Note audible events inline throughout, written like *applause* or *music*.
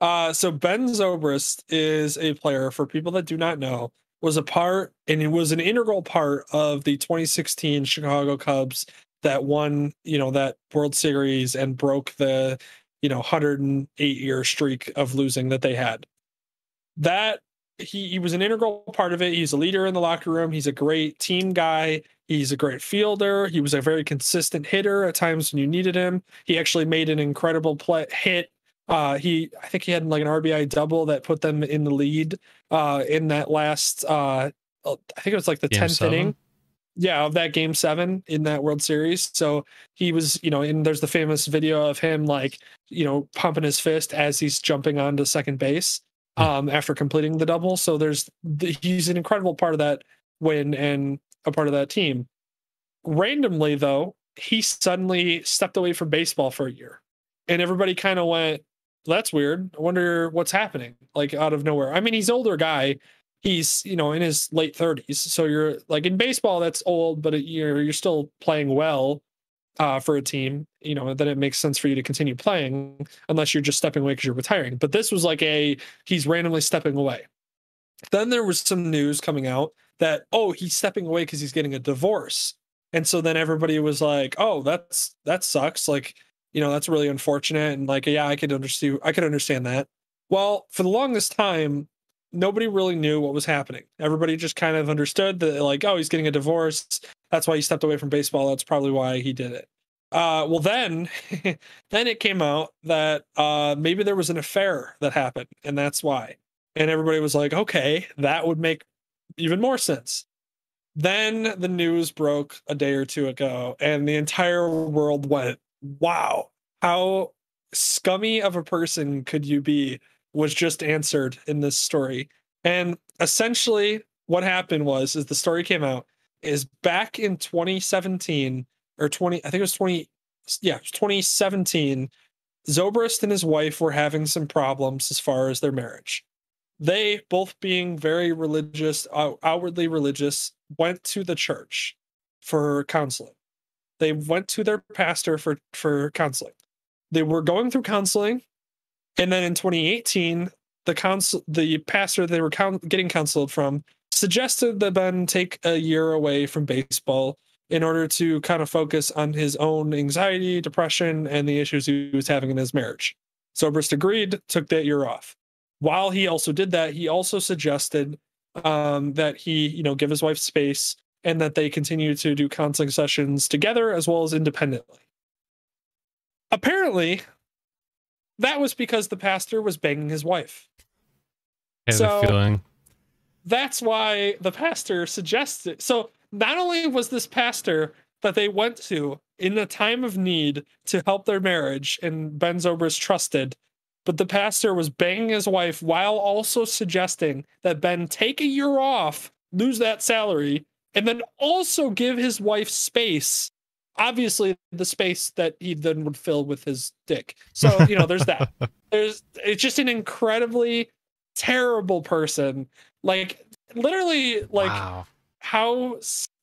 Uh, so Ben Zobrist is a player for people that do not know was a part and it was an integral part of the 2016 Chicago Cubs that won, you know, that World Series and broke the, you know, 108 year streak of losing that they had. That he, he was an integral part of it. He's a leader in the locker room. He's a great team guy. He's a great fielder. He was a very consistent hitter at times when you needed him. He actually made an incredible play hit. Uh, he, I think he had like an RBI double that put them in the lead uh, in that last. Uh, I think it was like the tenth inning yeah of that game seven in that world series so he was you know and there's the famous video of him like you know pumping his fist as he's jumping onto second base hmm. um after completing the double so there's the, he's an incredible part of that win and a part of that team randomly though he suddenly stepped away from baseball for a year and everybody kind of went that's weird. I wonder what's happening like out of nowhere. I mean he's older guy. He's you know in his late 30s so you're like in baseball that's old but you're you're still playing well uh, for a team you know then it makes sense for you to continue playing unless you're just stepping away because you're retiring. But this was like a he's randomly stepping away. Then there was some news coming out that oh he's stepping away because he's getting a divorce. And so then everybody was like oh that's that sucks. Like you know that's really unfortunate and like yeah i could understand i could understand that well for the longest time nobody really knew what was happening. Everybody just kind of understood that, like, oh, he's getting a divorce. That's why he stepped away from baseball. That's probably why he did it. Uh, well, then, *laughs* then it came out that uh, maybe there was an affair that happened, and that's why. And everybody was like, okay, that would make even more sense. Then the news broke a day or two ago, and the entire world went, wow, how scummy of a person could you be was just answered in this story. And essentially what happened was is the story came out is back in 2017 or 20 I think it was 20 yeah, 2017 Zobrist and his wife were having some problems as far as their marriage. They both being very religious, outwardly religious, went to the church for counseling. They went to their pastor for for counseling. They were going through counseling and then in 2018, the council, the pastor they were getting counseled from suggested that Ben take a year away from baseball in order to kind of focus on his own anxiety, depression, and the issues he was having in his marriage. Zobrist agreed, took that year off. While he also did that, he also suggested um, that he, you know, give his wife space and that they continue to do counseling sessions together as well as independently. Apparently, that was because the pastor was banging his wife. I so feeling. that's why the pastor suggested. So not only was this pastor that they went to in a time of need to help their marriage, and Ben Zobrist trusted, but the pastor was banging his wife while also suggesting that Ben take a year off, lose that salary, and then also give his wife space obviously the space that he then would fill with his dick. So, you know, there's that. *laughs* There's it's just an incredibly terrible person. Like literally like wow. how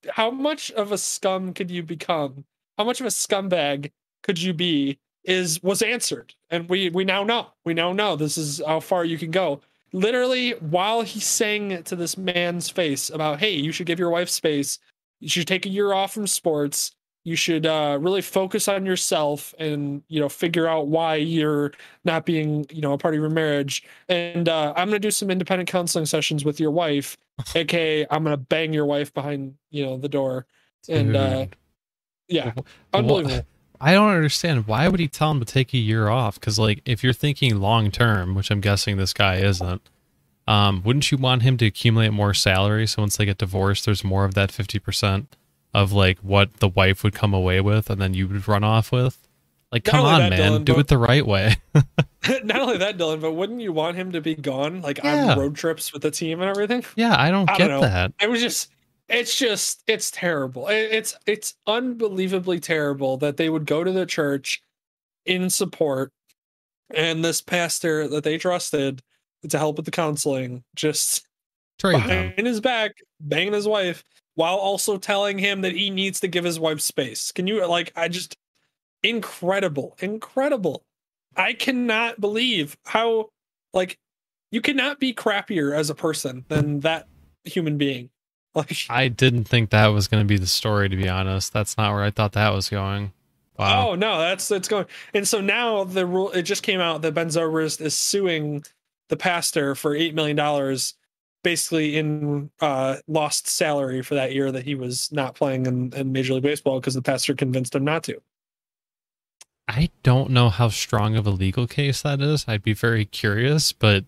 how much of a scum could you become? How much of a scumbag could you be is was answered. And we we now know. We now know this is how far you can go. Literally while he's saying to this man's face about, "Hey, you should give your wife space. You should take a year off from sports." you should uh, really focus on yourself and you know figure out why you're not being you know a part of your marriage and uh, i'm going to do some independent counseling sessions with your wife *laughs* aka i'm going to bang your wife behind you know the door and uh, yeah unbelievable I don't understand. Why would he tell him to take a year off? Because, like, if you're thinking long term, which I'm guessing this guy isn't, um, wouldn't you want him to accumulate more salary so once they get divorced, there's more of that 50%? of like what the wife would come away with and then you would run off with. Like, not come on, that, man, Dylan, do it the right way. *laughs* *laughs* not only that, Dylan, but wouldn't you want him to be gone, like yeah. on road trips with the team and everything? Yeah, I don't I get don't that. It was just, it's just, it's terrible. It's it's unbelievably terrible that they would go to the church in support, and this pastor that they trusted to help with the counseling just Trade behind his back, banging his wife while also telling him that he needs to give his wife space. Can you like I just incredible, incredible. I cannot believe how like you cannot be crappier as a person than that human being. Like I didn't think that was going to be the story, to be honest. That's not where I thought that was going. Wow. Oh no, that's it's going. And so now the rule it just came out that Ben Zobrist is suing the pastor for eight million dollars, basically in uh, lost salary for that year that he was not playing in, in Major League Baseball because the pastor convinced him not to. I don't know how strong of a legal case that is. I'd be very curious, but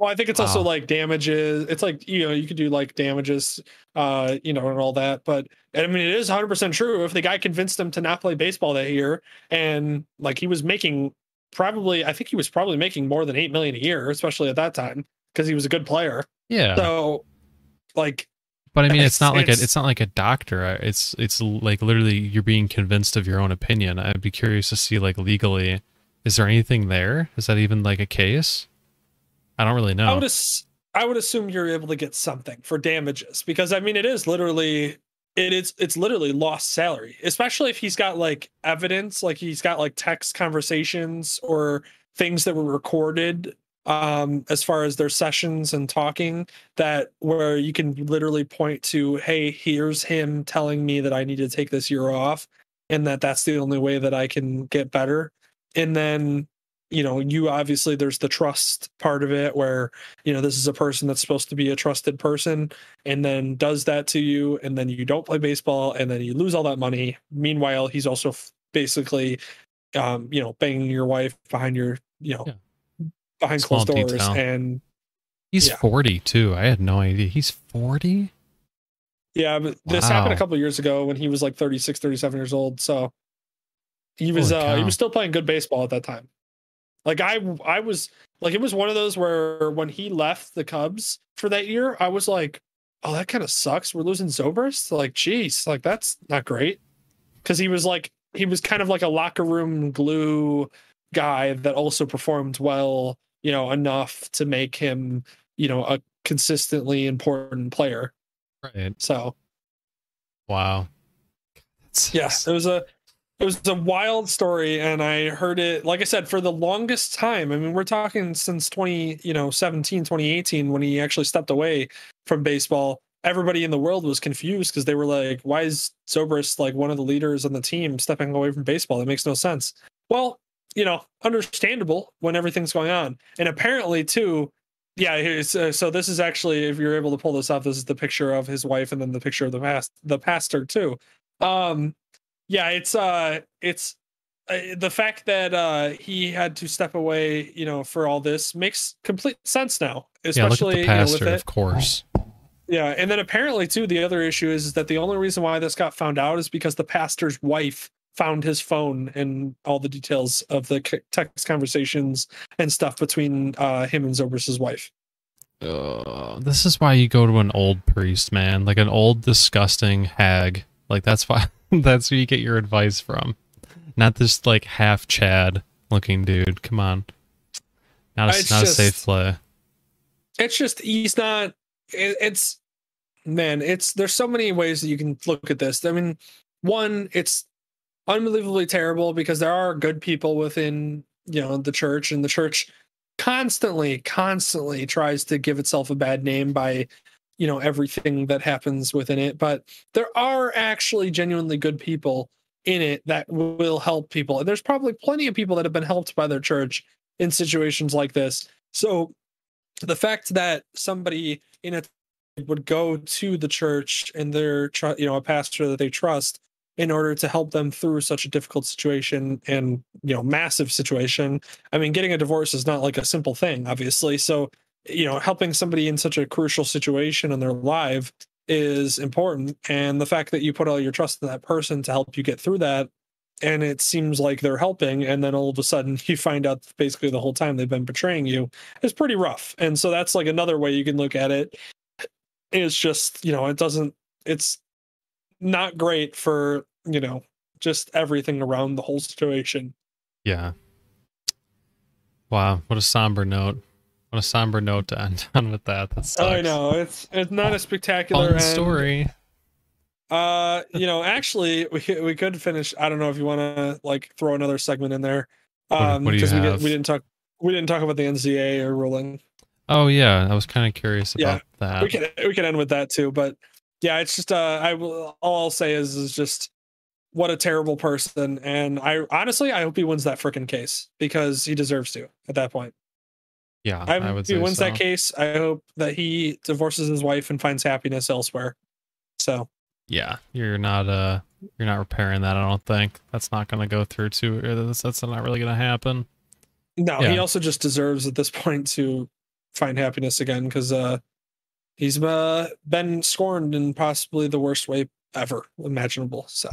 well, I think it's also like damages. It's like you know you could do like damages, uh, you know, and all that. But I mean, it is 100 percent true. If the guy convinced him to not play baseball that year, and like he was making probably, I think he was probably making more than eight million a year, especially at that time because he was a good player. yeah. So, like, but I mean, it's, it's- not like a, it's- it's not like a doctor. It's it's like literally you're being convinced of your own opinion. I'd be curious to see like legally, is there anything there? Is that even like a case? I don't really I know. would ass- I would assume you're able to get something for damages because I mean it is literally it is it's literally lost salary, especially if he's got like evidence, like he's got like text conversations or things that were recorded um as far as their sessions and talking that where you can literally point to hey here's him telling me that i need to take this year off and that that's the only way that i can get better and then you know you obviously there's the trust part of it where you know this is a person that's supposed to be a trusted person and then does that to you and then you don't play baseball and then you lose all that money meanwhile he's also f- basically um you know banging your wife behind your you know Yeah. behind Small closed doors detail. and He's yeah. 40 too. I had no idea. He's 40? yeah but this happened a Wow. couple years ago when he was like 36 37 years old so he was Holy uh he was still playing good baseball at that time like i i was like it was one of those where when he left the cubs for that year i was like oh that kind of sucks we're losing zobrist like geez like that's not great because he was like he was kind of like a locker room glue guy that also performed well you know enough to make him you know a consistently important player Right. so Wow. That's, yeah it was a it was a wild story and i heard it like i said for the longest time. I mean we're talking since 20 you know 17 2018 when he actually stepped away from baseball. Everybody in the world was confused because they were like why is Zobrist like one of the leaders on the team stepping away from baseball? That makes no sense. Well you know understandable when everything's going on. And apparently too yeah uh, so this is actually if you're able to pull this up this is the picture of his wife and then the picture of the past the pastor too. Um yeah it's uh it's uh, the fact that uh he had to step away you know for all this makes complete sense now yeah, look at especially you know, with it of course. yeah and then apparently too the other issue is is that the only reason why this got found out is because the pastor's wife found his phone and all the details of the text conversations and stuff between uh him and Zobrist's wife Uh, this is why you go to an old priest, man. Like an old, disgusting hag. Like that's why *laughs* that's where you get your advice from. Not this like half Chad looking dude. Come on. Not a, It's not a safe play. it's just he's not it, it's man it's there's so many ways that you can look at this i mean one it's unbelievably terrible because there are good people within you know the church and the church constantly constantly tries to give itself a bad name by you know everything that happens within it but there are actually genuinely good people in it that will help people. And there's probably plenty of people that have been helped by their church in situations like this. So the fact that somebody in a would go to the church and their you know a pastor that they trust in order to help them through such a difficult situation and you know massive situation. I mean getting a divorce is not like a simple thing obviously. So you know helping somebody in such a crucial situation in their life is important and the fact that you put all your trust in that person to help you get through that and it seems like they're helping and then all of a sudden *laughs* you find out basically the whole time they've been betraying you is pretty rough and so that's like another way you can look at it it's just you know it doesn't it's not great for you know just everything around the whole situation Yeah. Wow, what a somber note. What a somber note to end *laughs* on with that. That sucks. i know it's it's not a spectacular Fun end. story. uh *laughs* you know actually we, could- we could finish i don't know if you want to like throw another segment in there um what do you because we, did, we didn't talk we didn't talk about the NCAA ruling. Oh yeah, I was kind of curious Yeah, about that. we can we can end with that too but yeah it's just uh i will all i'll say is is just what a terrible person and i honestly i hope he wins that freaking case because he deserves to at that point yeah, i, I would if he say wins so. that case i hope that he divorces his wife and finds happiness elsewhere so Yeah, you're not uh you're not repairing that. I don't think that's not going to go through To or That's, that's not really going to happen. no he also just deserves at this *laughs* point to find happiness again because uh he's uh, been scorned in possibly the worst way ever imaginable so